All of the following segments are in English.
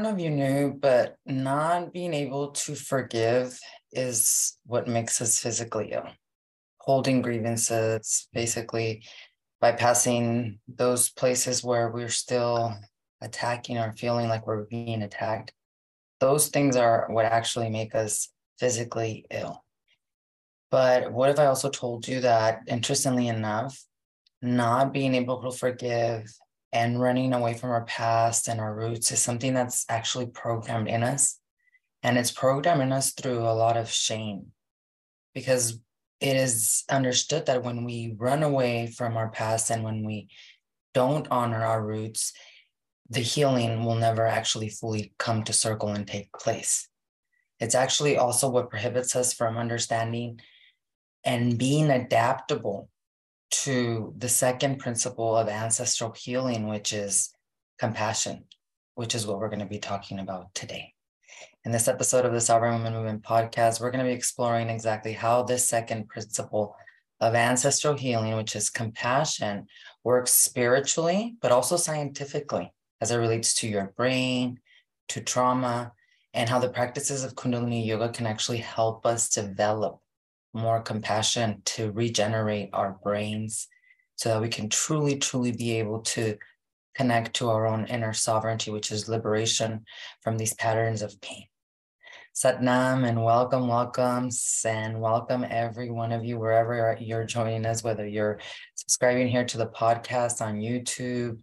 Don't know if you knew, but not being able to forgive is what makes us physically ill. Holding grievances, basically bypassing those places where we're still attacking or feeling like we're being attacked. Those things are what actually make us physically ill. But what if I also told you that, interestingly enough, not being able to forgive and running away from our past and our roots is something that's actually programmed in us. And it's programmed in us through a lot of shame because it is understood that when we run away from our past and when we don't honor our roots, the healing will never actually fully come to circle and take place. It's actually also what prohibits us from understanding and being adaptable to the second principle of ancestral healing, which is compassion, which is what we're going to be talking about today. In this episode of the Sovereign Woman Movement podcast, we're going to be exploring exactly how this second principle of ancestral healing, which is compassion, works spiritually, but also scientifically as it relates to your brain, to trauma, and how the practices of Kundalini Yoga can actually help us develop more compassion to regenerate our brains so that we can truly, truly be able to connect to our own inner sovereignty, which is liberation from these patterns of pain. Satnam and welcome, welcome, and welcome every one of you wherever you're joining us, whether you're subscribing here to the podcast on YouTube,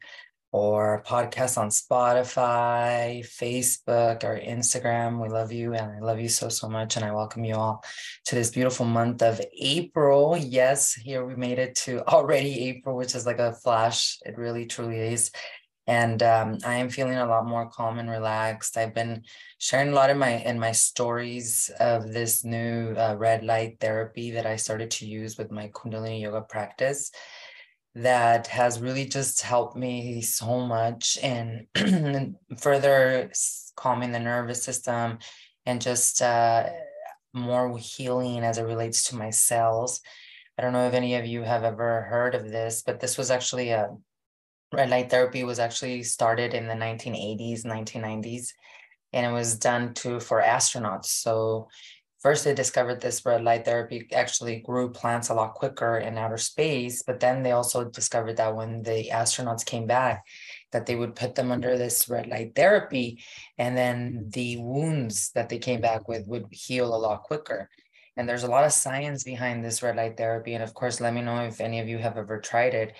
or podcasts on Spotify, Facebook, or Instagram. We love you and I love you so, so much. And I welcome you all to this beautiful month of April. Yes, here we made it to already April, which is like a flash. It really, truly is. And um, I am feeling a lot more calm and relaxed. I've been sharing a lot in my in my stories of this new uh, red light therapy that I started to use with my Kundalini yoga practice that has really just helped me so much in further calming the nervous system and just uh, more healing as it relates to my cells. I don't know if any of you have ever heard of this, but this was actually a red light therapy was actually started in the 1980s, 1990s, and it was done to for astronauts. So first they discovered this red light therapy actually grew plants a lot quicker in outer space but then they also discovered that when the astronauts came back that they would put them under this red light therapy and then the wounds that they came back with would heal a lot quicker. And there's a lot of science behind this red light therapy and of course let me know if any of you have ever tried it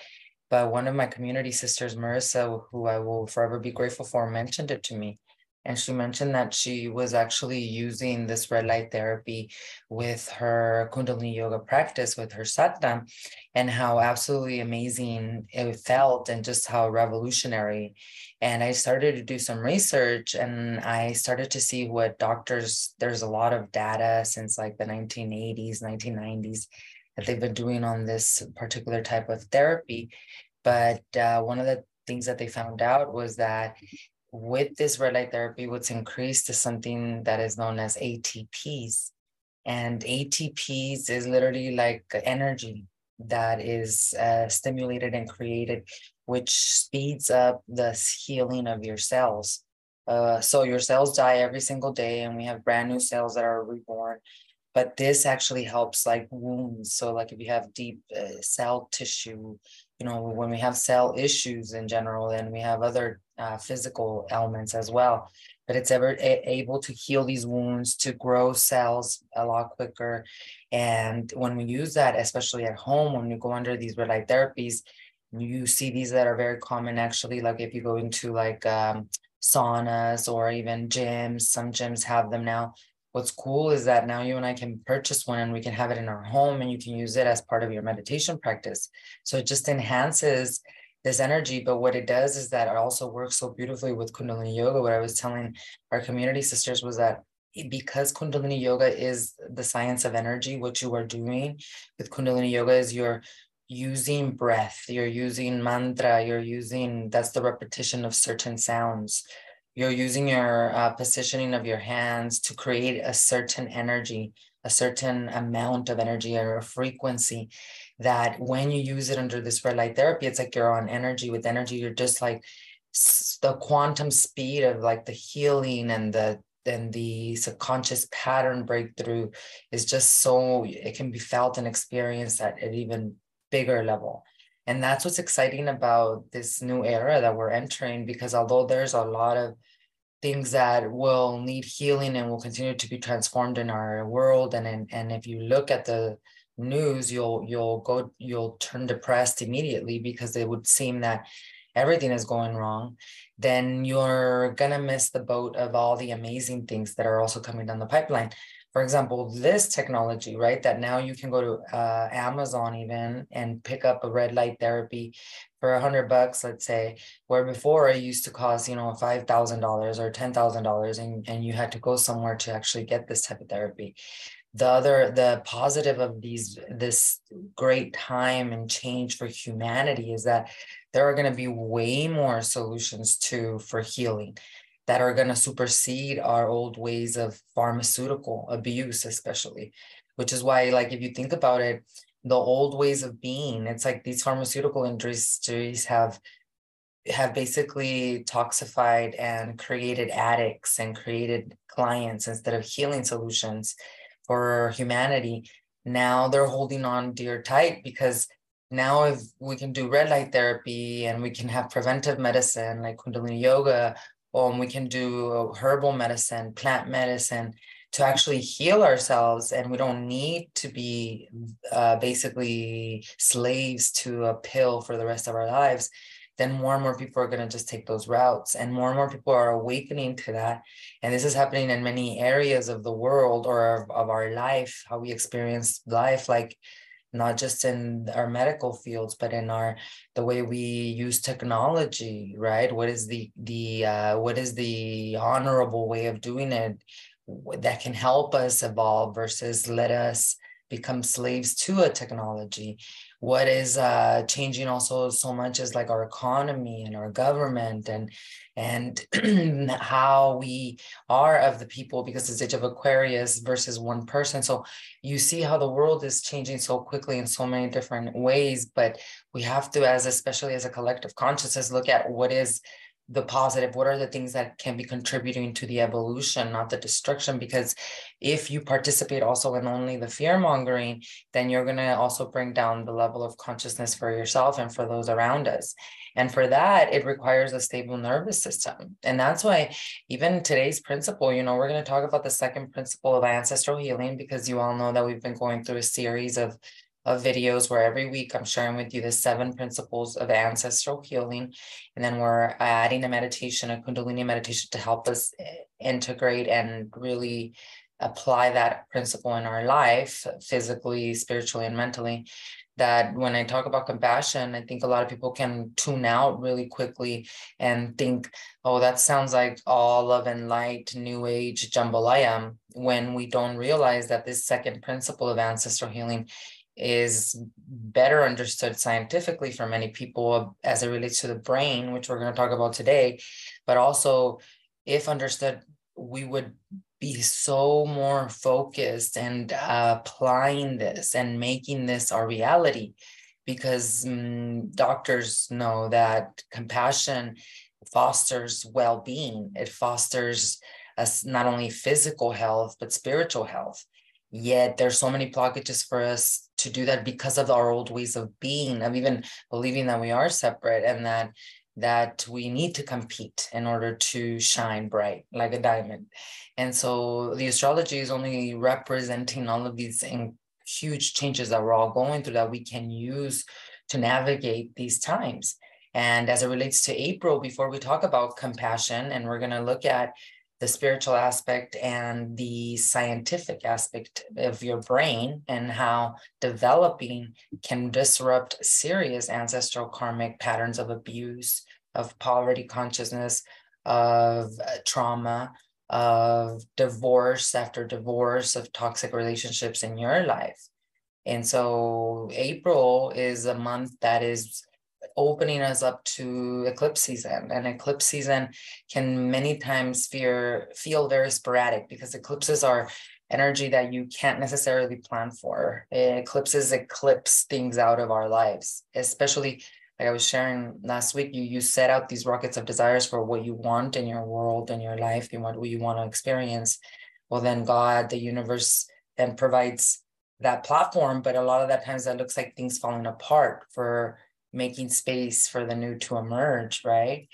but one of my community sisters marissa who i will forever be grateful for mentioned it to me and she mentioned that she was actually using this red light therapy with her Kundalini yoga practice with her satnam, and how absolutely amazing it felt and just how revolutionary. And I started to do some research and I started to see what doctors, there's a lot of data since like the 1980s, 1990s that they've been doing on this particular type of therapy. But uh, one of the things that they found out was that with this red light therapy, what's increased is something that is known as ATPs. And ATPs is literally like energy that is uh, stimulated and created, which speeds up the healing of your cells. Uh, so your cells die every single day, and we have brand new cells that are reborn. But this actually helps like wounds. So, like if you have deep uh, cell tissue, you know, when we have cell issues in general, and we have other uh, physical elements as well. But it's ever able to heal these wounds, to grow cells a lot quicker. And when we use that, especially at home, when we go under these red light therapies, you see these that are very common actually. Like if you go into like um, saunas or even gyms, some gyms have them now. What's cool is that now you and I can purchase one and we can have it in our home and you can use it as part of your meditation practice. So it just enhances this energy. But what it does is that it also works so beautifully with Kundalini Yoga. What I was telling our community sisters was that because Kundalini Yoga is the science of energy, what you are doing with Kundalini Yoga is you're using breath, you're using mantra, you're using that's the repetition of certain sounds. You're using your uh, positioning of your hands to create a certain energy, a certain amount of energy or a frequency that when you use it under this red light therapy, it's like you're on energy with energy. You're just like the quantum speed of like the healing and the then the subconscious pattern breakthrough is just so it can be felt and experienced at an even bigger level and that's what's exciting about this new era that we're entering because although there's a lot of things that will need healing and will continue to be transformed in our world. And and, and if you look at the news you'll you'll go you'll turn depressed immediately because it would seem that everything is going wrong. Then you're gonna miss the boat of all the amazing things that are also coming down the pipeline for example this technology right that now you can go to uh, amazon even and pick up a red light therapy for a hundred bucks let's say where before it used to cost you know five thousand dollars or ten thousand dollars and and you had to go somewhere to actually get this type of therapy. The other the positive of these this great time and change for humanity is that there are going to be way more solutions to for healing that are going to supersede our old ways of pharmaceutical abuse especially which is why like if you think about it the old ways of being it's like these pharmaceutical industries have have basically toxified and created addicts and created clients instead of healing solutions for humanity. Now they're holding on dear tight because now if we can do red light therapy and we can have preventive medicine like kundalini yoga or we can do herbal medicine plant medicine to actually heal ourselves and we don't need to be uh, basically slaves to a pill for the rest of our lives then more and more people are going to just take those routes and more and more people are awakening to that. And this is happening in many areas of the world or of, of our life how we experience life like not just in our medical fields but in our the way we use technology right? What is the the uh, what is the honorable way of doing it that can help us evolve versus let us become slaves to a technology? What is uh, changing also so much is like our economy and our government and and how we are of the people because it's age of aquarius versus one person. So you see how the world is changing so quickly in so many different ways but we have to as especially as a collective consciousness look at what is the positive what are the things that can be contributing to the evolution not the destruction because if you participate also in only the fear mongering then you're going to also bring down the level of consciousness for yourself and for those around us and for that it requires a stable nervous system and that's why even today's principle you know we're going to talk about the second principle of ancestral healing because you all know that we've been going through a series of of videos where every week I'm sharing with you the seven principles of ancestral healing. And then we're adding a meditation, a Kundalini meditation to help us eh, integrate and really apply that principle in our life, physically, spiritually, and mentally. That when I talk about compassion, I think a lot of people can tune out really quickly and think, oh, that sounds like all love and light, new age jambalaya, when we don't realize that this second principle of ancestral healing is better understood scientifically for many people as it relates to the brain, which we're going to talk about today. But also, if understood, we would be so more focused and uh, applying this and making this our reality because um, doctors know that compassion fosters well-being. It fosters us not only physical health but spiritual health. Yet there's so many blockages for us to do that because of our old ways of being of even believing that we are separate and that that we need to compete in order to shine bright like a diamond. And so the astrology is only representing all of these huge changes that we're all going through that we can use to navigate these times. And as it relates to april before we talk about compassion and we're going to look at the spiritual aspect and the scientific aspect of your brain and how developing can disrupt serious ancestral karmic patterns of abuse, of poverty consciousness, of uh, trauma, of divorce after divorce, of toxic relationships in your life. And so April is a month that is opening us up to eclipse season and eclipse season can many times fear feel very sporadic because eclipses are energy that you can't necessarily plan for eclipses eclipse things out of our lives especially like I was sharing last week, you you set out these rockets of desires for what you want in your world in your life, you want what you want to experience. Well, then God, the universe, then provides that platform. But a lot of that times that looks like things falling apart for making space for the new to emerge, right?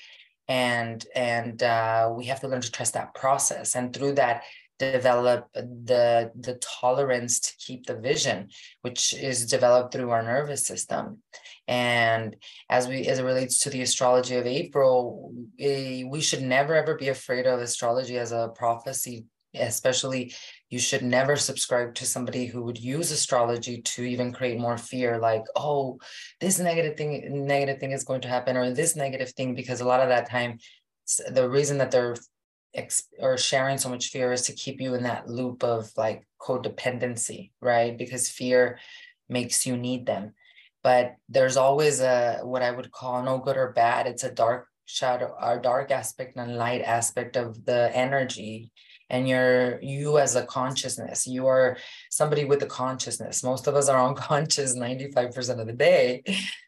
And and uh, we have to learn to trust that process. And through that, develop the the tolerance to keep the vision which is developed through our nervous system. And as we as it relates to the astrology of april we should never ever be afraid of astrology as a prophecy especially you should never subscribe to somebody who would use astrology to even create more fear like oh this negative thing negative thing is going to happen or this negative thing because a lot of that time the reason that they're ex- or sharing so much fear is to keep you in that loop of like codependency, right? Because fear makes you need them. But there's always a what I would call no good or bad. It's a dark shadow, a dark aspect and light aspect of the energy and you're you as a consciousness you are somebody with a consciousness. Most of us are unconscious 95% of the day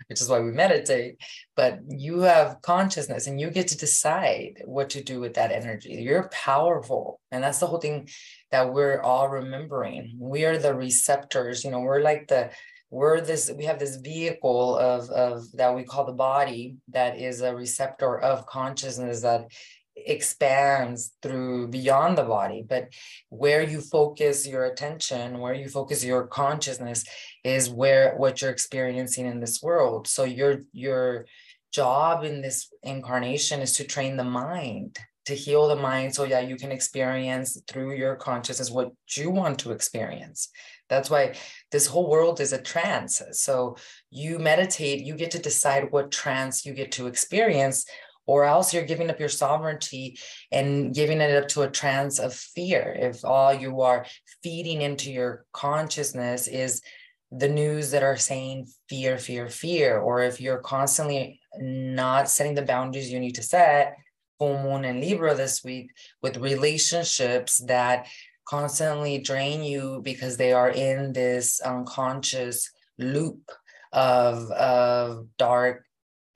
which is why we meditate but you have consciousness and you get to decide what to do with that energy. You're powerful and that's the whole thing that we're all remembering. We are the receptors you know we're like the we're this we have this vehicle of of that we call the body that is a receptor of consciousness that expands through beyond the body but where you focus your attention where you focus your consciousness is where what you're experiencing in this world. So your your job in this incarnation is to train the mind to heal the mind so yeah you can experience through your consciousness what you want to experience. That's why this whole world is a trance. So you meditate you get to decide what trance you get to experience or else you're giving up your sovereignty and giving it up to a trance of fear. If all you are feeding into your consciousness is the news that are saying fear, fear, fear, or if you're constantly not setting the boundaries you need to set, full moon and Libra this week with relationships that constantly drain you because they are in this unconscious loop of, of dark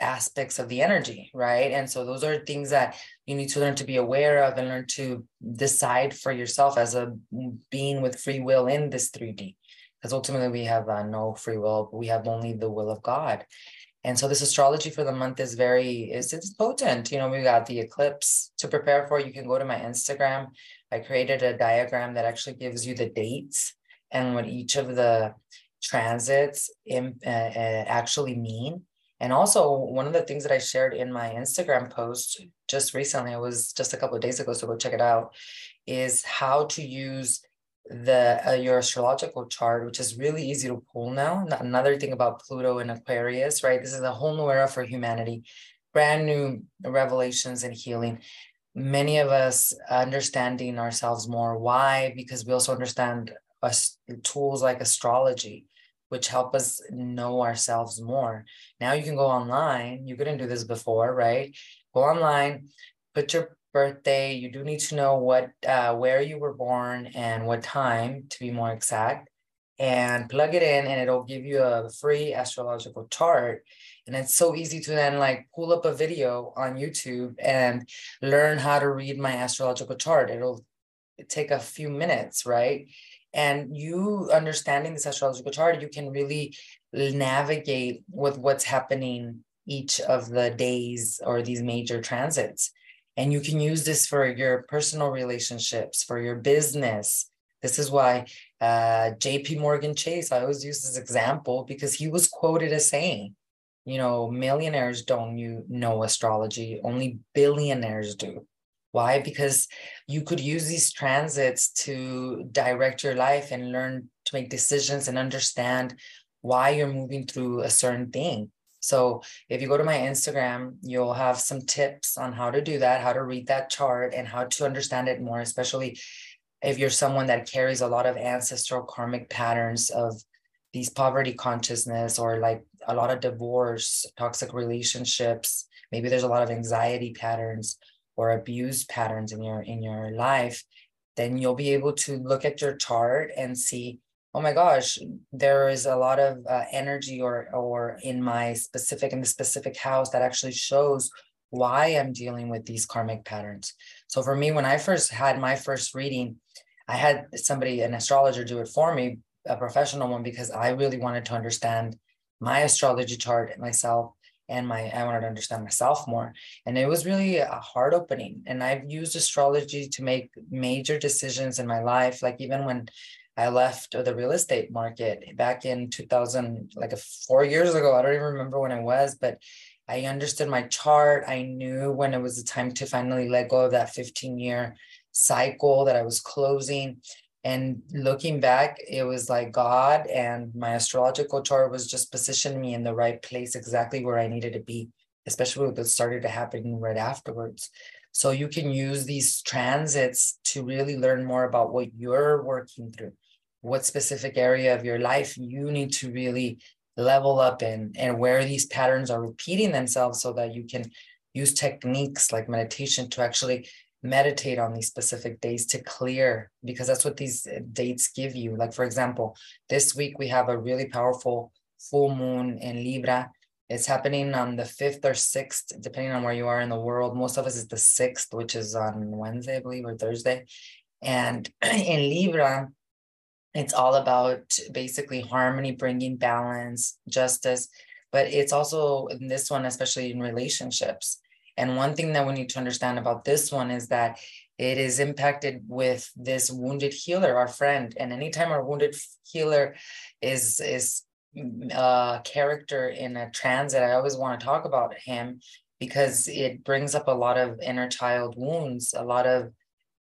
aspects of the energy, right? And so those are things that you need to learn to be aware of and learn to decide for yourself as a being with free will in this 3D. Because ultimately we have uh, no free will, we have only the will of God. And so this astrology for the month is very is it's potent. You know, we got the eclipse to prepare for. You can go to my Instagram. I created a diagram that actually gives you the dates and what each of the transits in, uh, uh, actually mean and also, one of the things that I shared in my Instagram post just recently, it was just a couple of days ago, so go check it out, is how to use the uh, your astrological chart, which is really easy to pull now. Another thing about Pluto and Aquarius, right? This is a whole new era for humanity, brand new revelations and healing. Many of us understanding ourselves more. Why? Because we also understand us tools like astrology which help us know ourselves more. Now you can go online. You couldn't do this before, right? Go online, put your birthday. You do need to know what, uh, where you were born and what time to be more exact, and plug it in, and it'll give you a free astrological chart. And it's so easy to then like pull up a video on YouTube and learn how to read my astrological chart. It'll take a few minutes, right? And you understanding this astrological chart you can really navigate with what's happening each of the days or these major transits. And you can use this for your personal relationships for your business. This is why uh, jp morgan chase i always use this example because he was quoted as saying you know millionaires don't you know astrology only billionaires do why? Because you could use these transits to direct your life and learn to make decisions and understand why you're moving through a certain thing. So if you go to my Instagram, you'll have some tips on how to do that, how to read that chart, and how to understand it more, especially if you're someone that carries a lot of ancestral karmic patterns of these poverty consciousness or like a lot of divorce, toxic relationships. Maybe there's a lot of anxiety patterns or abuse patterns in your in your life then you'll be able to look at your chart and see oh my gosh, there is a lot of uh, energy or or in my specific in the specific house that actually shows why I'm dealing with these karmic patterns. So for me, when I first had my first reading, I had somebody, an astrologer, do it for me, a professional one, because I really wanted to understand my astrology chart myself and my I wanted to understand myself more. And it was really a heart opening. And I've used astrology to make major decisions in my life, like even when I left the real estate market back in 2000, like four years ago. I don't even remember when it was, but I understood my chart. I knew when it was the time to finally let go of that 15 year cycle that I was closing. And looking back, it was like God and my astrological chart was just positioning me in the right place, exactly where I needed to be, especially with what started to happen right afterwards. So you can use these transits to really learn more about what you're working through what specific area of your life you need to really level up in and where these patterns are repeating themselves so that you can use techniques like meditation to actually meditate on these specific days to clear because that's what these uh, dates give you. Like for example this week we have a really powerful full moon in libra. It's happening on the 5th or 6th depending on where you are in the world. Most of us is the 6th which is on wednesday i believe or thursday. And in libra it's all about basically harmony, bringing balance, justice, but it's also in this one, especially in relationships. And one thing that we need to understand about this one is that it is impacted with this wounded healer, our friend. And anytime our wounded healer is is a mm, uh, character in a transit, I always want to talk about him because it brings up a lot of inner child wounds, a lot of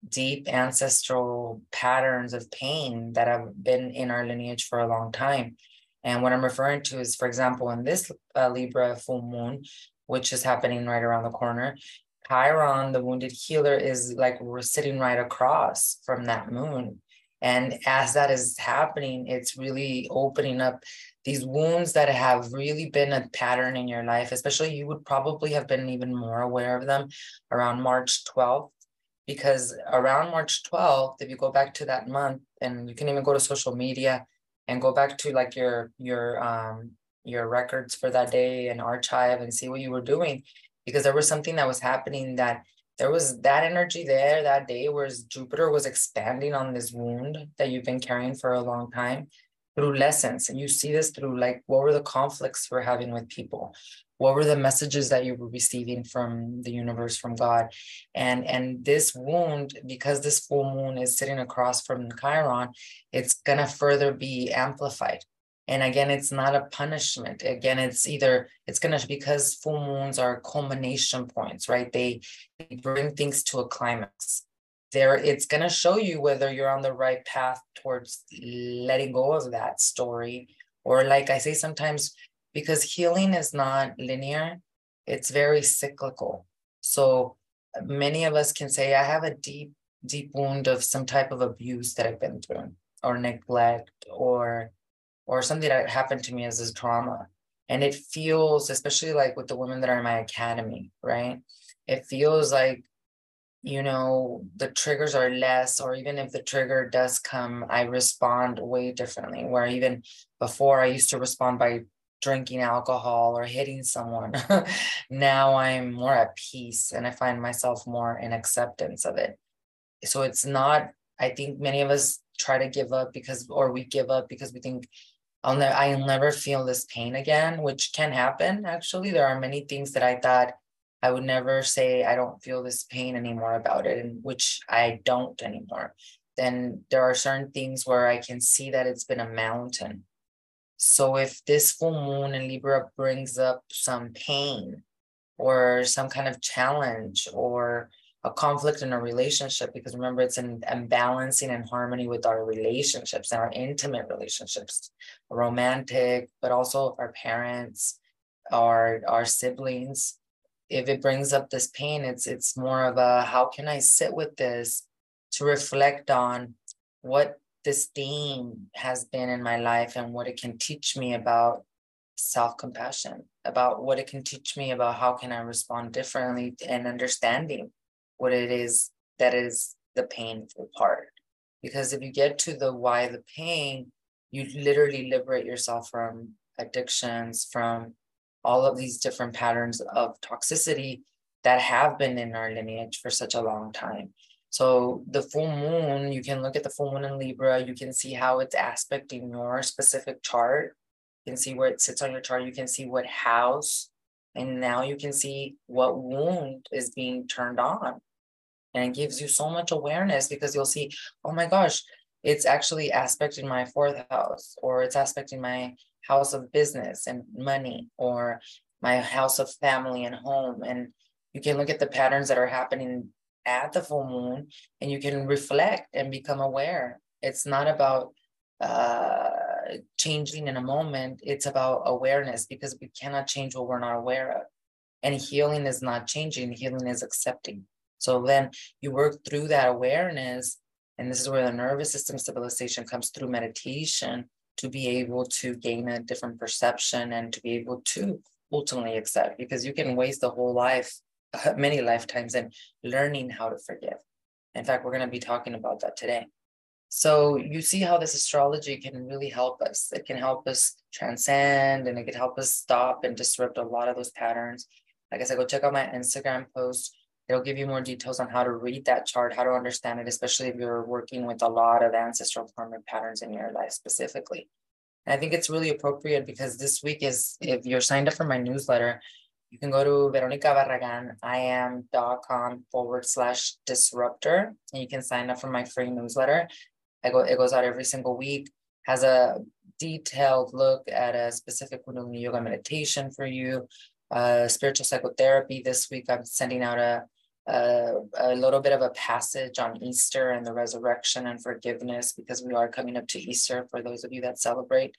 deep ancestral patterns of pain that have been in our lineage for a long time. And what I'm referring to is, for example, in this uh, Libra full moon, which is happening right around the corner, Chiron, the wounded healer, is like we're sitting right across from that moon. And as that is happening, it's really opening up these wounds that have really been a pattern in your life, especially you would probably have been even more aware of them around March 12th because around March 12th, if you go back to that month, and you can even go to social media and go back to like your your um your records for that day and archive and see what you were doing, because there was something that was happening that there was that energy there that day where Jupiter was expanding on this wound that you've been carrying for a long time through lessons. And you see this through like what were the conflicts we're having with people? what were the messages that you were receiving from the universe from god and and this wound because this full moon is sitting across from chiron it's going to further be amplified and again it's not a punishment. Again it's either it's to because full moons are culmination points right? They, they bring things to a climax. There it's to show you whether you're on the right path towards letting go of that story. Or like i say sometimes because healing is not linear, it's very cyclical. So many of us can say, I have a deep, deep wound of some type of abuse that I've been through, or neglect, or or something that happened to me as a trauma. And it feels, especially like with the women that are in my academy, right? It feels like, you know, the triggers are less, or even if the trigger does come, I respond way differently. Where even before I used to respond by drinking alcohol or hitting someone. now I'm more at peace and I find myself more in acceptance of it. So it's not, I think many of us try to give up because, or we give up because we think I'll never, I'll never feel this pain again, which can happen. Actually, there are many things that I thought I would never say I don't feel this pain anymore about it, and which I don't anymore. Then there are certain things where I can see that it's been a mountain so if this full moon in Libra brings up some pain or some kind of challenge or a conflict in a relationship, because remember it's in balancing and harmony with our relationships and our intimate relationships, romantic, but also our parents, our our siblings. If it brings up this pain, it's it's more of a how can I sit with this to reflect on what this theme has been in my life and what it can teach me about self-compassion about what it can teach me about how can i respond differently and understanding what it is that is the painful part because if you get to the why the pain you literally liberate yourself from addictions, from all of these different patterns of toxicity that have been in our lineage for such a long time. So the full moon, you can look at the full moon in Libra, you can see how it's aspecting your specific chart. You can see where it sits on your chart, you can see what house, and now you can see what wound is being turned on. And it gives you so much awareness because you'll see, oh my gosh, it's actually aspecting my fourth house, or it's aspecting my house of business and money, or my house of family and home. And you can look at the patterns that are happening at the full moon and you can reflect and become aware. It's not about uh, changing in a moment, it's about awareness because we cannot change what we're not aware of. And healing is not changing, healing is accepting. So then you work through that awareness. And this is where the nervous system stabilization comes through meditation to be able to gain a different perception and to be able to ultimately accept because you can waste the whole life many lifetimes in learning how to forgive. In fact, we're going to be talking about that today. So you see how this astrology can really help us. It can help us transcend and it can help us stop and disrupt a lot of those patterns. Like I said, go check out my Instagram post. It'll give you more details on how to read that chart, how to understand it, especially if you're working with a lot of ancestral karmic patterns in your life specifically. And I think it's really appropriate because this week is, if you're signed up for my newsletter, you can go to Veronica Barragan, iam.com forward slash disruptor, and you can sign up for my free newsletter. I go, it goes out every single week, has a detailed look at a specific Kundalini Yoga meditation for you, uh, spiritual psychotherapy. This week, I'm sending out a, a, a little bit of a passage on Easter and the resurrection and forgiveness because we are coming up to Easter for those of you that celebrate.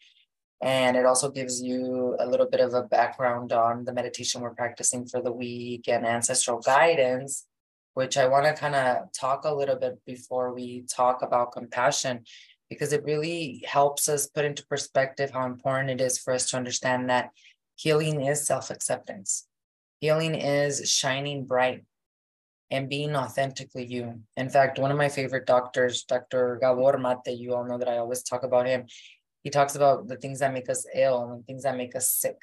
And it also gives you a little bit of a background on the meditation we're practicing for the week and ancestral guidance, which I want to kind of talk a little bit before we talk about compassion, because it really helps us put into perspective how important it is for us to understand that healing is self acceptance. Healing is shining bright and being authentically you. In fact, one of my favorite doctors, Dr. Gabor Mate, you all know that I always talk about him he talks about the things that make us ill and things that make us sick.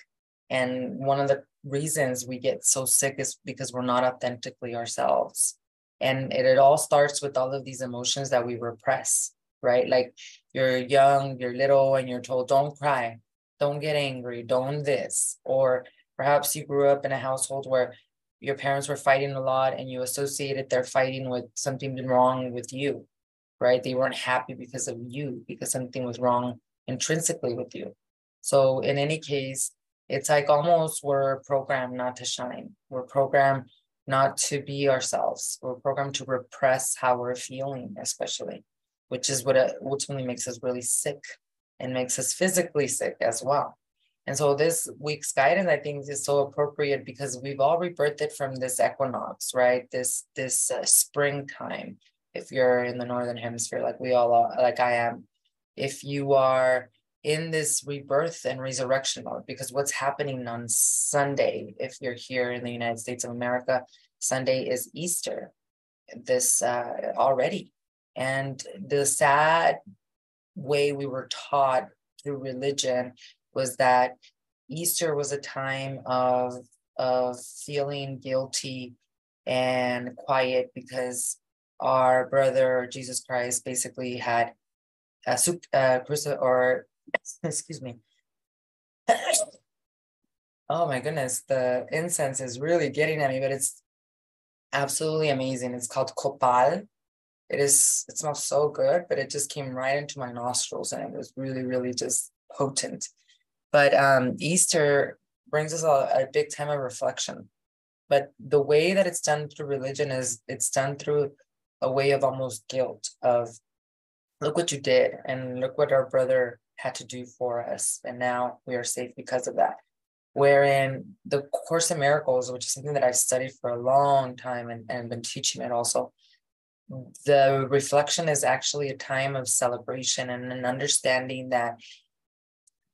And one of the reasons we get so sick is because we're not authentically ourselves. And it, it all starts with all of these emotions that we repress, right? Like you're young, you're little, and you're told, don't cry, don't get angry, don't this. Or perhaps you grew up in a household where your parents were fighting a lot and you associated their fighting with something wrong with you, right? They weren't happy because of you, because something was wrong intrinsically with you. So in any case, it's like almost we're programmed not to shine. We're programmed not to be ourselves. We're programmed to repress how we're feeling, especially, which is what uh, ultimately makes us really sick and makes us physically sick as well. And so this week's guidance, I think, is so appropriate because we've all rebirthed from this equinox, right? This this uh, springtime. If you're in the northern hemisphere, like we all are, like I am, if you are in this rebirth and resurrection mode, because what's happening on Sunday, if you're here in the United States of America, Sunday is Easter, this uh, already. And the sad way we were taught through religion was that Easter was a time of, of feeling guilty and quiet because our brother Jesus Christ basically had a uh, uh, or excuse me. oh my goodness, the incense is really getting at me, but it's absolutely amazing. It's called copal. It is. It smells so good, but it just came right into my nostrils, and it was really, really just potent. But um, Easter brings us a, a big time of reflection. But the way that it's done through religion is it's done through a way of almost guilt of look what you did and look what our brother had to do for us and now we are safe because of that wherein the course in miracles which is something that i've studied for a long time and, and been teaching it also the reflection is actually a time of celebration and an understanding that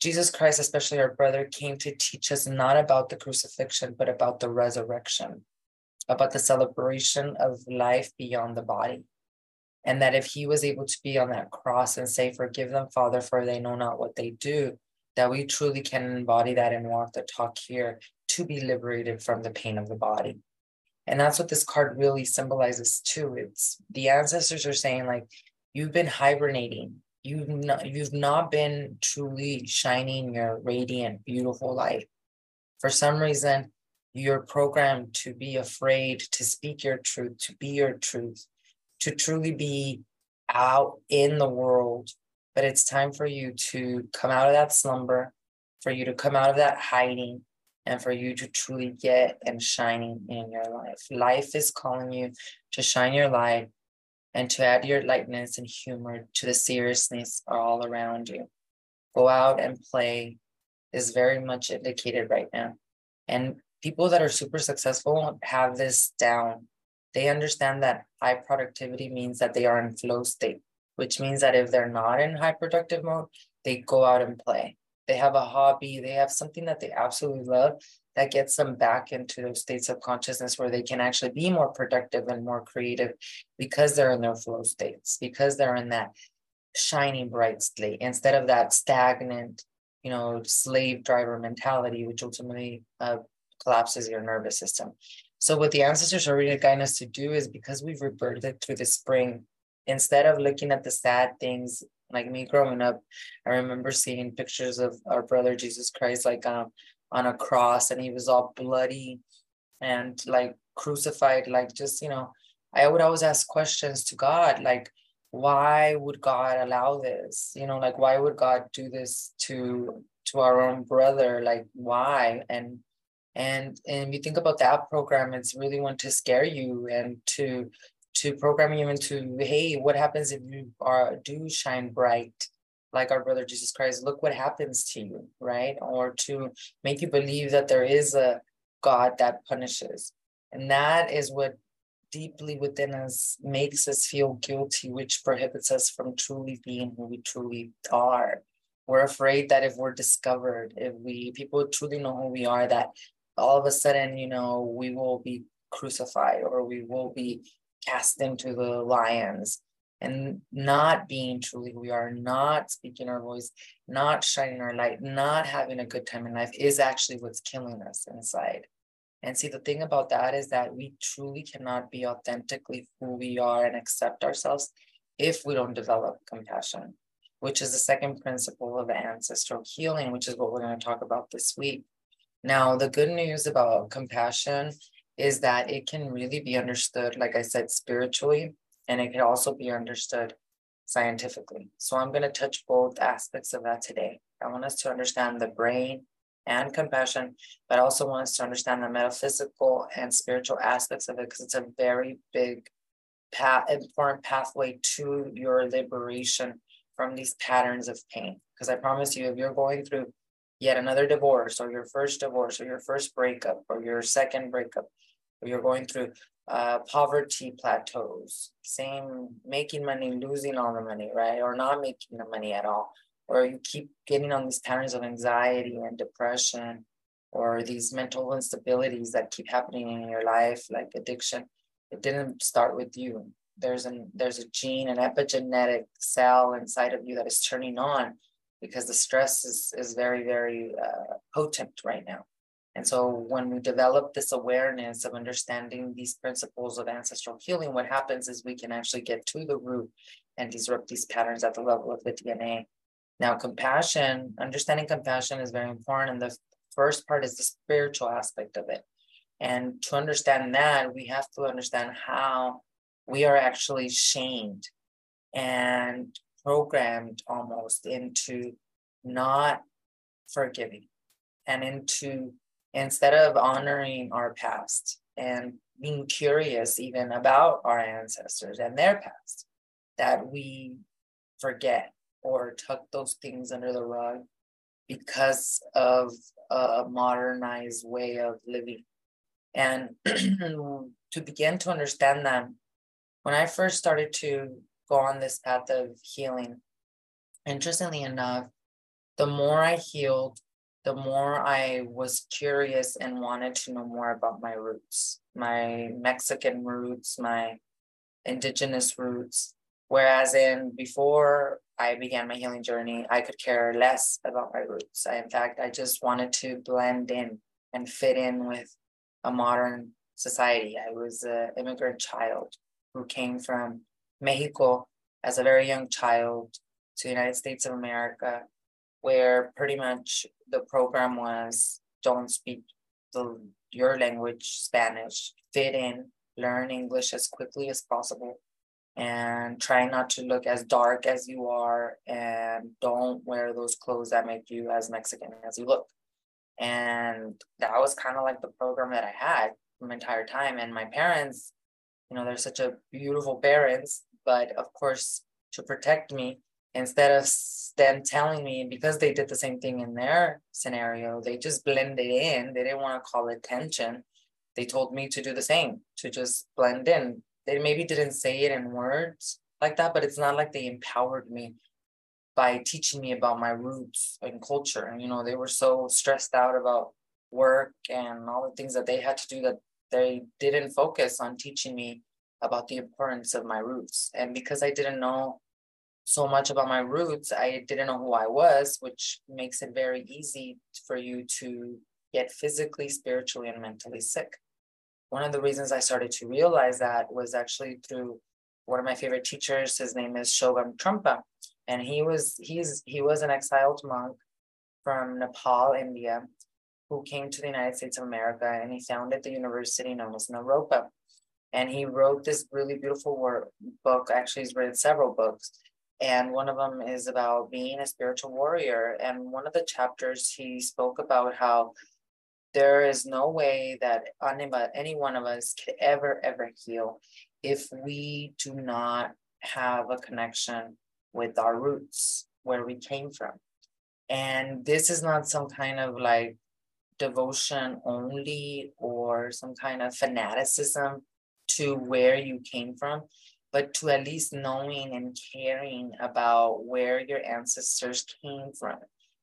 jesus christ especially our brother came to teach us not about the crucifixion but about the resurrection about the celebration of life beyond the body And that if he was able to be on that cross and say, Forgive them, Father, for they know not what they do, that we truly can embody that and walk the talk here to be liberated from the pain of the body. And that's what this card really symbolizes too. It's the ancestors are saying, like, you've been hibernating. You've not, you've not been truly shining your radiant, beautiful light. For some reason, you're programmed to be afraid to speak your truth, to be your truth, to truly be out in the world. But it's time for you to come out of that slumber, for you to come out of that hiding, and for you to truly get and shining in your life. Life is calling you to shine your light and to add your lightness and humor to the seriousness all around you. Go out and play is very much indicated right now. And people that are super successful have this down. They understand that high productivity means that they are in flow state, which means that if they're not in high productive mode, they go out and play they have a hobby, they have something that they absolutely love that gets them back into those states of consciousness where they can actually be more productive and more creative because they're in their flow states, because they're in that shining bright state instead of that stagnant, you know, slave driver mentality, which ultimately uh, collapses your nervous system. So, what the ancestors are really guiding us to do is because we've rebirthed it through the spring, instead of looking at the sad things like me growing up, I remember seeing pictures of our brother Jesus Christ like um, on a cross and he was all bloody and like crucified, like just, you know, I would always ask questions to God, like, why would God allow this? You know, like why would God do this to to our own brother? Like why? And and and you think about that program, it's really one to scare you and to to program you into hey what happens if you are do shine bright like our brother jesus christ look what happens to you right? Or to make you believe that there is a god that punishes. And that is what deeply within us makes us feel guilty which prohibits us from truly being who we truly are. We're afraid that if we're discovered if we people truly know who we are that all of a sudden you know we will be crucified or we will be cast into the lions and not being truly we are, not speaking our voice, not shining our light, not having a good time in life is actually what's killing us inside. And see, the thing about that is that we truly cannot be authentically who we are and accept ourselves if we don't develop compassion, which is the second principle of ancestral healing, which is what we're going to talk about this week. Now, the good news about compassion is that it can really be understood, like I said, spiritually, and it can also be understood scientifically. So I'm going to touch both aspects of that today. I want us to understand the brain and compassion, but I also want us to understand the metaphysical and spiritual aspects of it because it's a very big, path, important pathway to your liberation from these patterns of pain. Because I promise you, if you're going through yet another divorce or your first divorce or your first breakup or your second breakup, or you're going through uh, poverty plateaus, same making money, losing all the money, right? Or not making the money at all. Or you keep getting on these patterns of anxiety and depression or these mental instabilities that keep happening in your life, like addiction. It didn't start with you. There's an there's a gene, an epigenetic cell inside of you that is turning on because the stress is is very, very uh, potent right now. And so when we develop this awareness of understanding these principles of ancestral healing, what happens is we can actually get to the root and disrupt these patterns at the level of the DNA. Now, compassion, understanding compassion is very important. And the first part is the spiritual aspect of it. And to understand that, we have to understand how we are actually shamed and programmed almost into not forgiving and into instead of honoring our past and being curious even about our ancestors and their past, that we forget or tuck those things under the rug because of a modernized way of living. And to begin to understand them, when I first started to go on this path of healing, interestingly enough, the more I healed, the more I was curious and wanted to know more about my roots, my Mexican roots, my indigenous roots. Whereas in before I began my healing journey, I could care less about my roots. I, in fact, I just wanted to blend in and fit in with a modern society. I was an immigrant child who came from Mexico as a very young child to the United States of America, where pretty much the program was don't speak the your language, Spanish, fit in, learn English as quickly as possible, and try not to look as dark as you are, and don't wear those clothes that make you as Mexican as you look. And that was kind of like the program that I had my entire time. And my parents, you know, they're such a beautiful parents, but of course, to protect me, instead of them telling me because they did the same thing in their scenario, they just blended in. They didn't want to call attention. They told me to do the same, to just blend in. They maybe didn't say it in words like that, but it's not like they empowered me by teaching me about my roots and culture. And, you know, they were so stressed out about work and all the things that they had to do that they didn't focus on teaching me about the importance of my roots. And because I didn't know so much about my roots, I didn't know who I was, which makes it very easy for you to get physically, spiritually, and mentally sick. One of the reasons I started to realize that was actually through one of my favorite teachers. His name is Chögyam Trungpa, and he was he's he was an exiled monk from Nepal, India, who came to the United States of America and he founded the university known as Naropa. And he wrote this really beautiful work, book. Actually, he's written several books. And one of them is about being a spiritual warrior. And one of the chapters, he spoke about how there is no way that any one of us could ever, ever heal if we do not have a connection with our roots, where we came from. And this is not some kind of like devotion only or some kind of fanaticism to where you came from, but to at least knowing and caring about where your ancestors came from.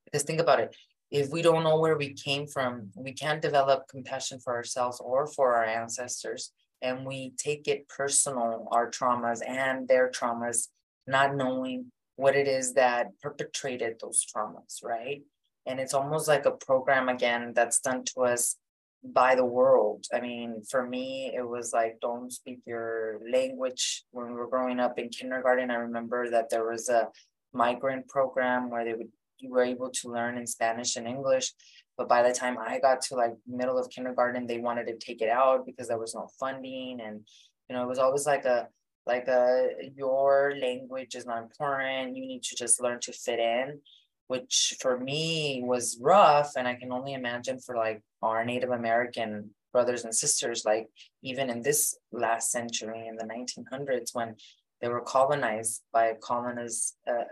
Because think about it if we don't know where we came from, we can't develop compassion for ourselves or for our ancestors. And we take it personal, our traumas and their traumas, not knowing what it is that perpetrated those traumas, right? and it's almost like a program again that's done to us by the world. I mean, for me, it was like don't speak your language. When we were growing up in kindergarten, I remember that there was a migrant program where they would you were able to learn in Spanish and English. But by the time I got to like middle of kindergarten, they wanted to take it out because there was no funding. And you know, it was always like a like a your language is not important. You need to just learn to fit in which for me was rough. And I can only imagine for like our Native American brothers and sisters, like even in this last century in the 1900s when they were colonized by coloniz, uh,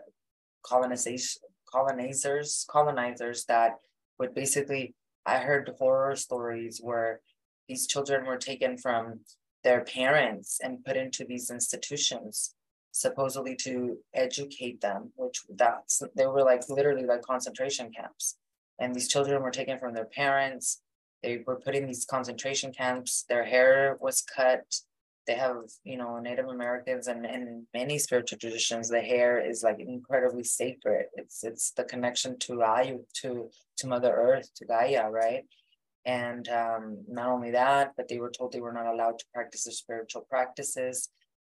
colonization, colonizers, colonizers that would basically, I heard horror stories where these children were taken from their parents and put into these institutions supposedly to educate them, which that's they were like literally like concentration camps. And these children were taken from their parents. They were put in these concentration camps. Their hair was cut. They have, you know, Native Americans and, and many spiritual traditions, the hair is like incredibly sacred. It's it's the connection to Ayu, to to Mother Earth, to Gaia, right? And um, not only that, but they were told they were not allowed to practice their spiritual practices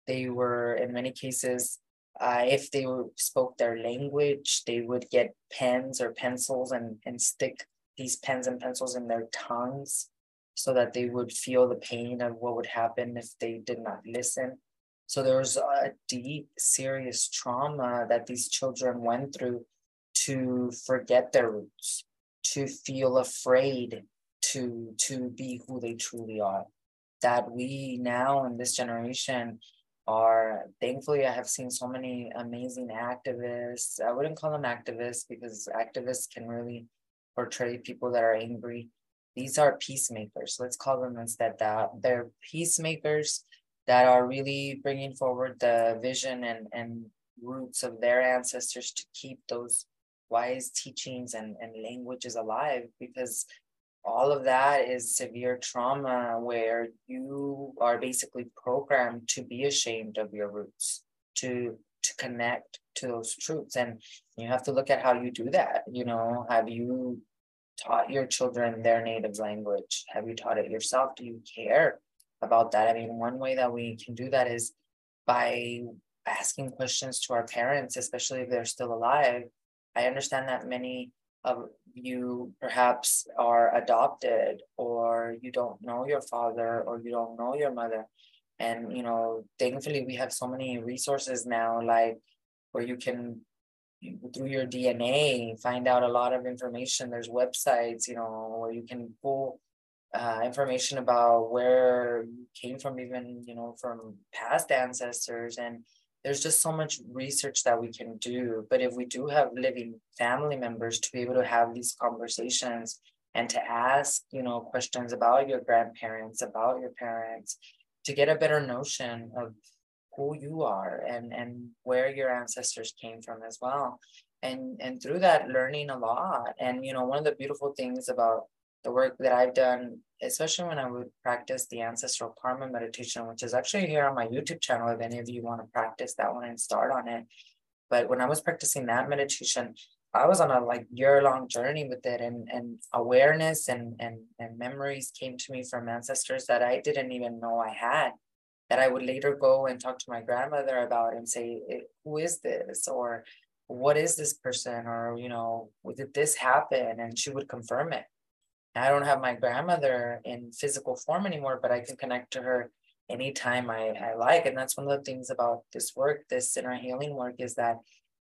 they were, in many cases, uh, if they spoke their language, they would get pens or pencils and, and stick these pens and pencils in their tongues so that they would feel the pain of what would happen if they did not listen. So there was a deep, serious trauma that these children went through to forget their roots, to feel afraid to to be who they truly are. That we now in this generation are thankfully I have seen so many amazing activists. I wouldn't call them activists because activists can really portray people that are angry. These are peacemakers. Let's call them instead that. They're peacemakers that are really bringing forward the vision and, and roots of their ancestors to keep those wise teachings and, and languages alive because all of that is severe trauma where you are basically programmed to be ashamed of your roots to to connect to those truths. And you have to look at how you do that you know? Have you taught your children their native language? Have you taught it yourself? Do you care about that? I mean one way that we can do that is by asking questions to our parents especially if they're still alive. I understand that many of you perhaps are adopted or you don't know your father or you don't know your mother. And you know thankfully we have so many resources now like where you can through your dna find out a lot of information. There's websites you know where you can pull uh, information about where you came from even you know from past ancestors. And there's just so much research that we can do. But if we do have living family members to be able to have these conversations and to ask you know questions about your grandparents about your parents to get a better notion of who you are and and where your ancestors came from as well. And and through that learning a lot. And you know one of the beautiful things about the work that i've done especially when i would practice the ancestral karma meditation which is actually here on my youtube channel if any of you want to practice that one and start on it. But when i was practicing that meditation I was on a like year long journey with it and and awareness and and and memories came to me from ancestors that I didn't even know I had that I would later go and talk to my grandmother about and say eh, who is this? Or what is this person? Or you know did this happen? And she would confirm it I don't have my grandmother in physical form anymore but I can connect to her anytime I, I like. And that's one of the things about this work this inner healing work is that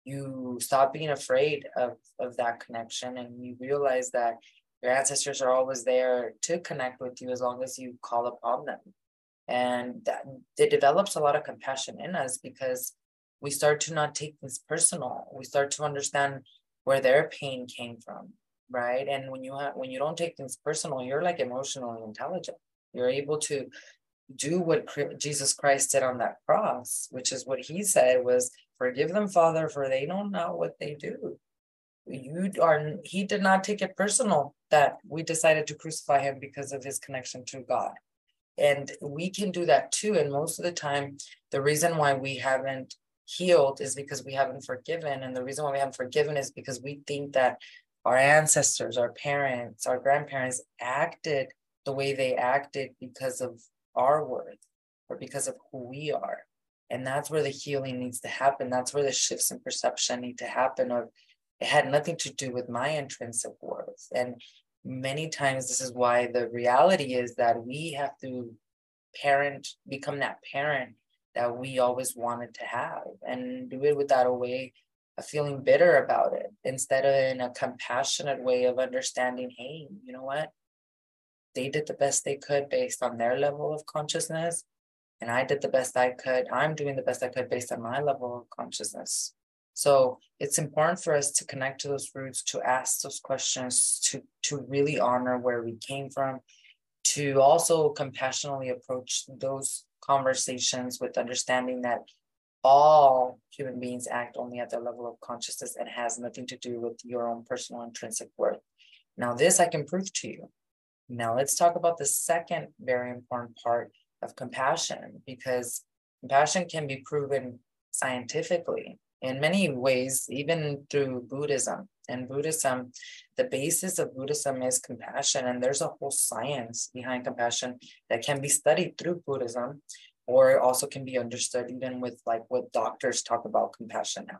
you stop being afraid of, of that connection and you realize that your ancestors are always there to connect with you as long as you call upon them. And that it develops a lot of compassion in us because we start to not take things personal. We start to understand where their pain came from right and when you have when you don't take things personal you're like emotionally intelligent you're able to do what jesus christ did on that cross which is what he said was Forgive them, Father, for they don't know what they do. You are he did not take it personal that we decided to crucify him because of his connection to God. And we can do that too. And most of the time, the reason why we haven't healed is because we haven't forgiven. And the reason why we haven't forgiven is because we think that our ancestors, our parents, our grandparents acted the way they acted because of our worth or because of who we are. And that's where the healing needs to happen. That's where the shifts in perception need to happen or it had nothing to do with my intrinsic worth. And many times this is why the reality is that we have to parent become that parent that we always wanted to have and do it without a way feeling bitter about it instead of in a compassionate way of understanding hey you know what they did the best they could based on their level of consciousness and I did the best I could. I'm doing the best I could based on my level of consciousness. So it's important for us to connect to those roots, to ask those questions, to to really honor where we came from, to also compassionately approach those conversations with understanding that all human beings act only at their level of consciousness and has nothing to do with your own personal intrinsic worth. Now, this I can prove to you. Now, let's talk about the second very important part of compassion because compassion can be proven scientifically in many ways, even through Buddhism. And Buddhism, the basis of Buddhism is compassion, and there's a whole science behind compassion that can be studied through Buddhism, or also can be understood even with like what doctors talk about compassion now.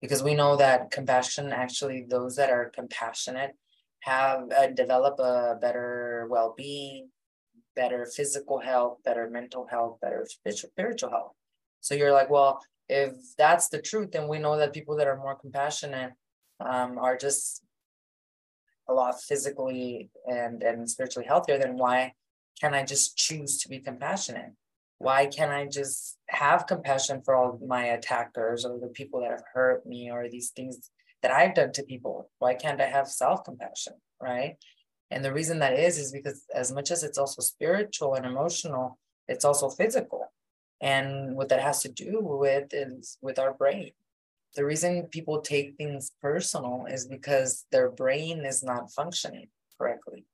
Because we know that compassion, actually, those that are compassionate have uh, develop a better well-being, better physical health, better mental health, better spiritual health. So you're like, well, if that's the truth, then we know that people that are more compassionate um, are just a lot physically and and spiritually healthier. Then why can't I just choose to be compassionate? Why can't I just have compassion for all my attackers or the people that have hurt me or these things that I've done to people? Why can't I have self compassion? Right. And the reason that is, is because as much as it's also spiritual and emotional, it's also physical. And what that has to do with is with our brain. The reason people take things personal is because their brain is not functioning correctly.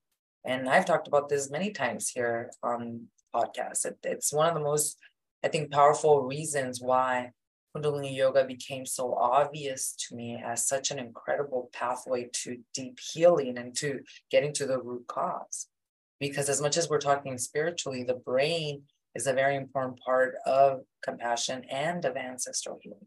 And I've talked about this many times here on podcasts. It, it's one of the most, I think, powerful reasons why Kundalini Yoga became so obvious to me as such an incredible pathway to deep healing and to getting to the root cause. Because as much as we're talking spiritually, the brain is a very important part of compassion and of ancestral healing.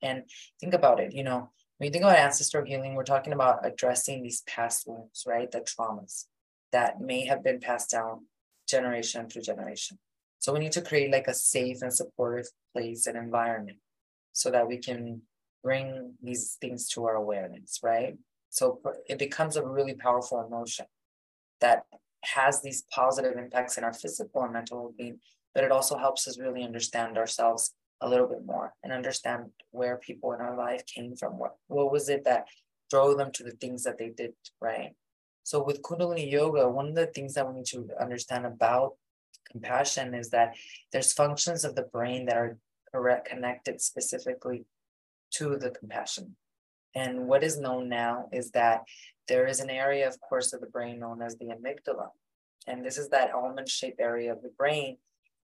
And think about it, you know, when you think about ancestral healing, we're talking about addressing these past wounds, right? The traumas that may have been passed down generation through generation. So we need to create like a safe and supportive place and environment so that we can bring these things to our awareness, right? So it becomes a really powerful emotion that has these positive impacts in our physical and mental well-being, but it also helps us really understand ourselves a little bit more and understand where people in our life came from. What what was it that drove them to the things that they did, right? So with Kundalini Yoga, one of the things that we need to understand about compassion is that there's functions of the brain that are connected specifically to the compassion. And what is known now is that there is an area, of course, of the brain known as the amygdala. And this is that almond shaped area of the brain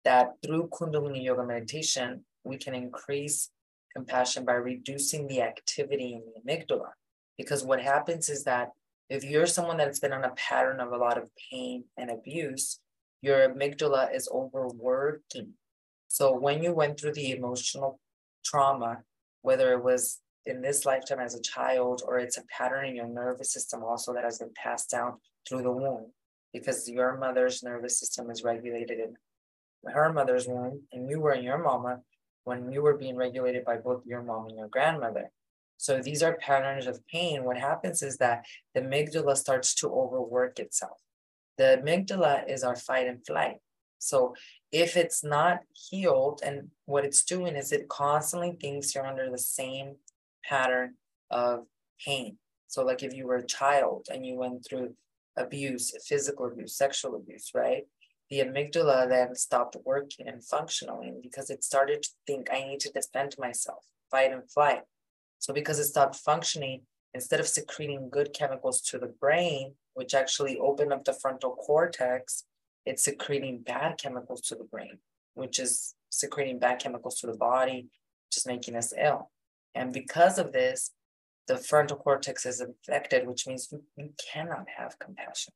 that through Kundalini Yoga meditation, we can increase compassion by reducing the activity in the amygdala. Because what happens is that if you're someone that's been on a pattern of a lot of pain and abuse, your amygdala is overworking. So when you went through the emotional trauma, whether it was in this lifetime as a child or it's a pattern in your nervous system also that has been passed down through the womb, because your mother's nervous system is regulated in her mother's womb, and you were in your mama when you were being regulated by both your mom and your grandmother. So these are patterns of pain. What happens is that the amygdala starts to overwork itself. The amygdala is our fight and flight. So if it's not healed, and what it's doing is it constantly thinks you're under the same pattern of pain. So, like if you were a child and you went through abuse, physical abuse, sexual abuse, right? the amygdala then stopped working and functioning because it started to think I need to defend myself, fight and flight. So because it stopped functioning, instead of secreting good chemicals to the brain, which actually open up the frontal cortex, it's secreting bad chemicals to the brain, which is secreting bad chemicals to the body, just making us ill. And because of this, the frontal cortex is infected, which means you, you cannot have compassion.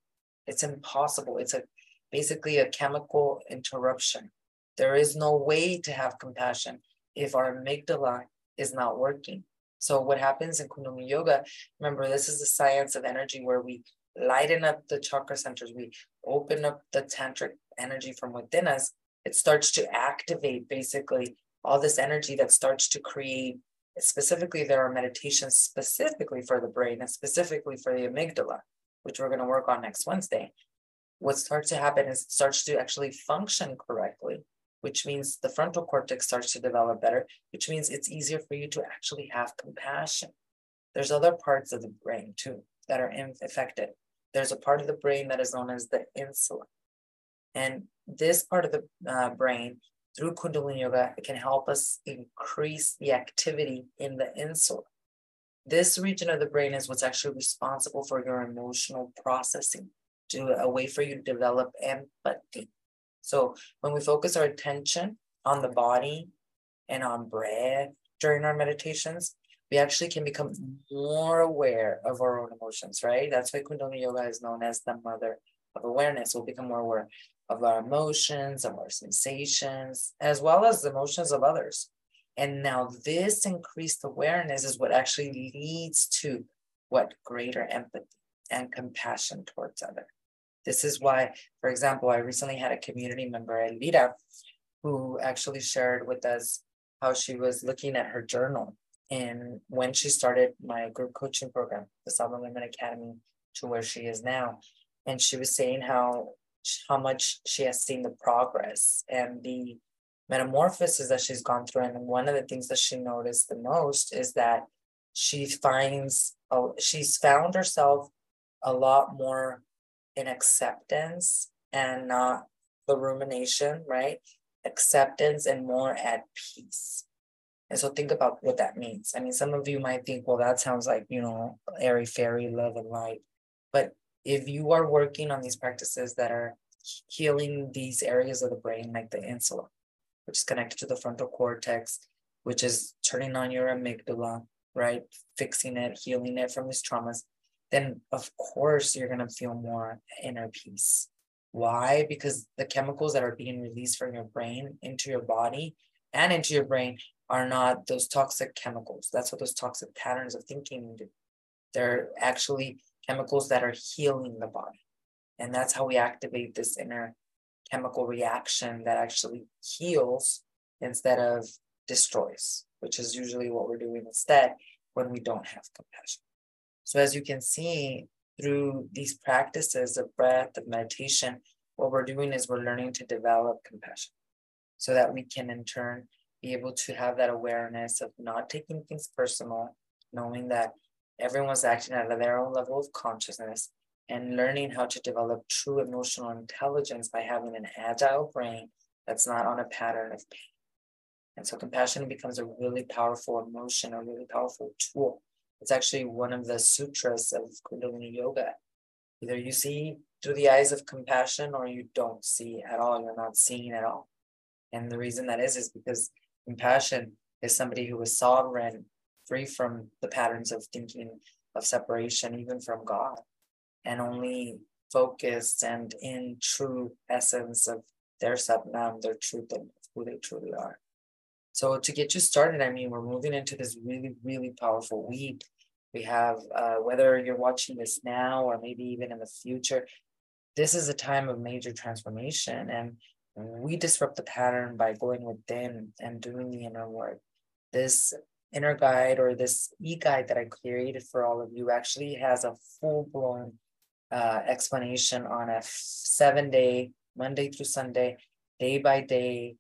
It's impossible. It's a basically a chemical interruption. There is no way to have compassion if our amygdala is not working. So what happens in Kundalini Yoga, remember this is the science of energy where we lighten up the chakra centers, we open up the tantric energy from within us. It starts to activate basically all this energy that starts to create specifically there are meditations specifically for the brain and specifically for the amygdala, which we're going to work on next Wednesday what starts to happen is it starts to actually function correctly, which means the frontal cortex starts to develop better, which means it's easier for you to actually have compassion. There's other parts of the brain too that are affected. There's a part of the brain that is known as the insula. And this part of the uh, brain, through Kundalini Yoga, it can help us increase the activity in the insula. This region of the brain is what's actually responsible for your emotional processing to a way for you to develop empathy. So when we focus our attention on the body and on breath during our meditations, we actually can become more aware of our own emotions, right? That's why Kundalini Yoga is known as the mother of awareness. We'll become more aware of our emotions, of our sensations, as well as the emotions of others. And now this increased awareness is what actually leads to what greater empathy and compassion towards others. This is why, for example, I recently had a community member, Elvira, who actually shared with us how she was looking at her journal and when she started my group coaching program, the Sovereign Woman Academy, to where she is now. And she was saying how how much she has seen the progress and the metamorphosis that she's gone through. And one of the things that she noticed the most is that she finds oh, she's found herself a lot more in acceptance and not the rumination, right? Acceptance and more at peace. And so think about what that means. I mean, some of you might think, well, that sounds like, you know, airy fairy love and light. But if you are working on these practices that are healing these areas of the brain, like the insula, which is connected to the frontal cortex, which is turning on your amygdala, right? Fixing it, healing it from these traumas, then of course you're going to feel more inner peace. Why? Because the chemicals that are being released from your brain into your body and into your brain are not those toxic chemicals. That's what those toxic patterns of thinking do. They're actually chemicals that are healing the body. And that's how we activate this inner chemical reaction that actually heals instead of destroys, which is usually what we're doing instead when we don't have compassion. So, as you can see through these practices of breath, of meditation, what we're doing is we're learning to develop compassion so that we can, in turn, be able to have that awareness of not taking things personal, knowing that everyone's acting at their own level of consciousness, and learning how to develop true emotional intelligence by having an agile brain that's not on a pattern of pain. And so compassion becomes a really powerful emotion, a really powerful tool. It's actually one of the sutras of Kundalini Yoga. Either you see through the eyes of compassion or you don't see at all. You're not seeing at all. And the reason that is, is because compassion is somebody who is sovereign, free from the patterns of thinking of separation, even from God, and only focused and in true essence of their Satnam, their truth, and who they truly are. So to get you started, I mean, we're moving into this really, really powerful week. We have, uh, whether you're watching this now or maybe even in the future, this is a time of major transformation. And we disrupt the pattern by going within and doing the inner work. This inner guide or this e-guide that I created for all of you actually has a full-blown uh, explanation on a seven day, Monday through Sunday, day by day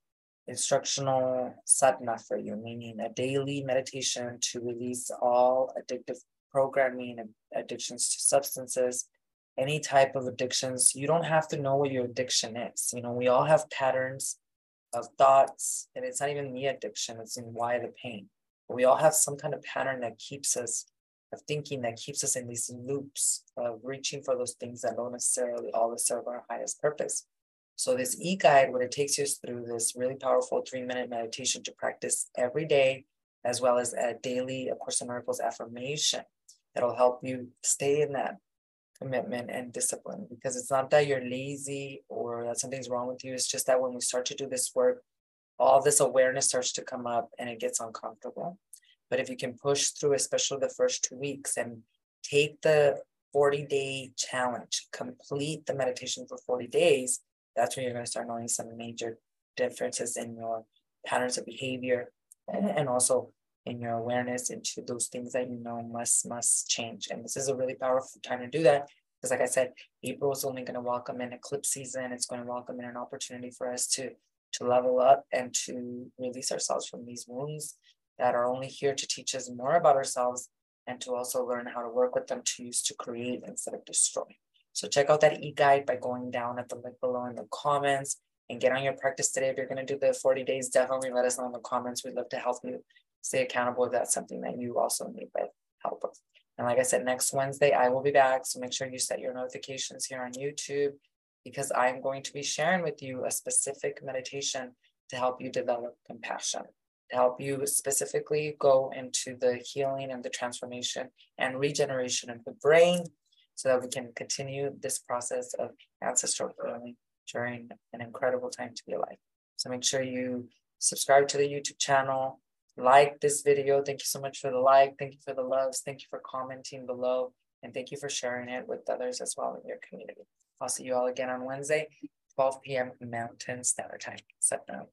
instructional sadhana for you, meaning a daily meditation to release all addictive programming addictions to substances, any type of addictions. You don't have to know what your addiction is. You know, we all have patterns of thoughts, and it's not even the addiction, it's in why the pain. But we all have some kind of pattern that keeps us of thinking that keeps us in these loops of reaching for those things that don't necessarily always serve our highest purpose. So this e-guide, what it takes you through this really powerful three-minute meditation to practice every day, as well as a daily A Course in Miracles affirmation that'll help you stay in that commitment and discipline. Because it's not that you're lazy or that something's wrong with you. It's just that when we start to do this work, all this awareness starts to come up and it gets uncomfortable. But if you can push through, especially the first two weeks, and take the 40 day challenge, complete the meditation for 40 days, that's when you're going to start knowing some major differences in your patterns of behavior and also in your awareness into those things that you know must must change. And this is a really powerful time to do that because like i said april is only going to welcome an eclipse season. It's going to welcome in an opportunity for us to to level up and to release ourselves from these wounds that are only here to teach us more about ourselves and to also learn how to work with them to use to create instead of destroy so check out that e-guide by going down at the link below in the comments and get on your practice today. If you're going to do the 40 days, definitely let us know in the comments. We'd love to help you stay accountable if that's something that you also need with help with. And like I said, next Wednesday, I will be back. So make sure you set your notifications here on YouTube because I'm going to be sharing with you a specific meditation to help you develop compassion, to help you specifically go into the healing and the transformation and regeneration of the brain so that we can continue this process of ancestral healing during an incredible time to be alive. So make sure you subscribe to the YouTube channel, like this video. Thank you so much for the like. Thank you for the loves. Thank you for commenting below. And thank you for sharing it with others as well in your community. I'll see you all again on Wednesday, 12 p.m. Mountain Standard Time. Sat Nam.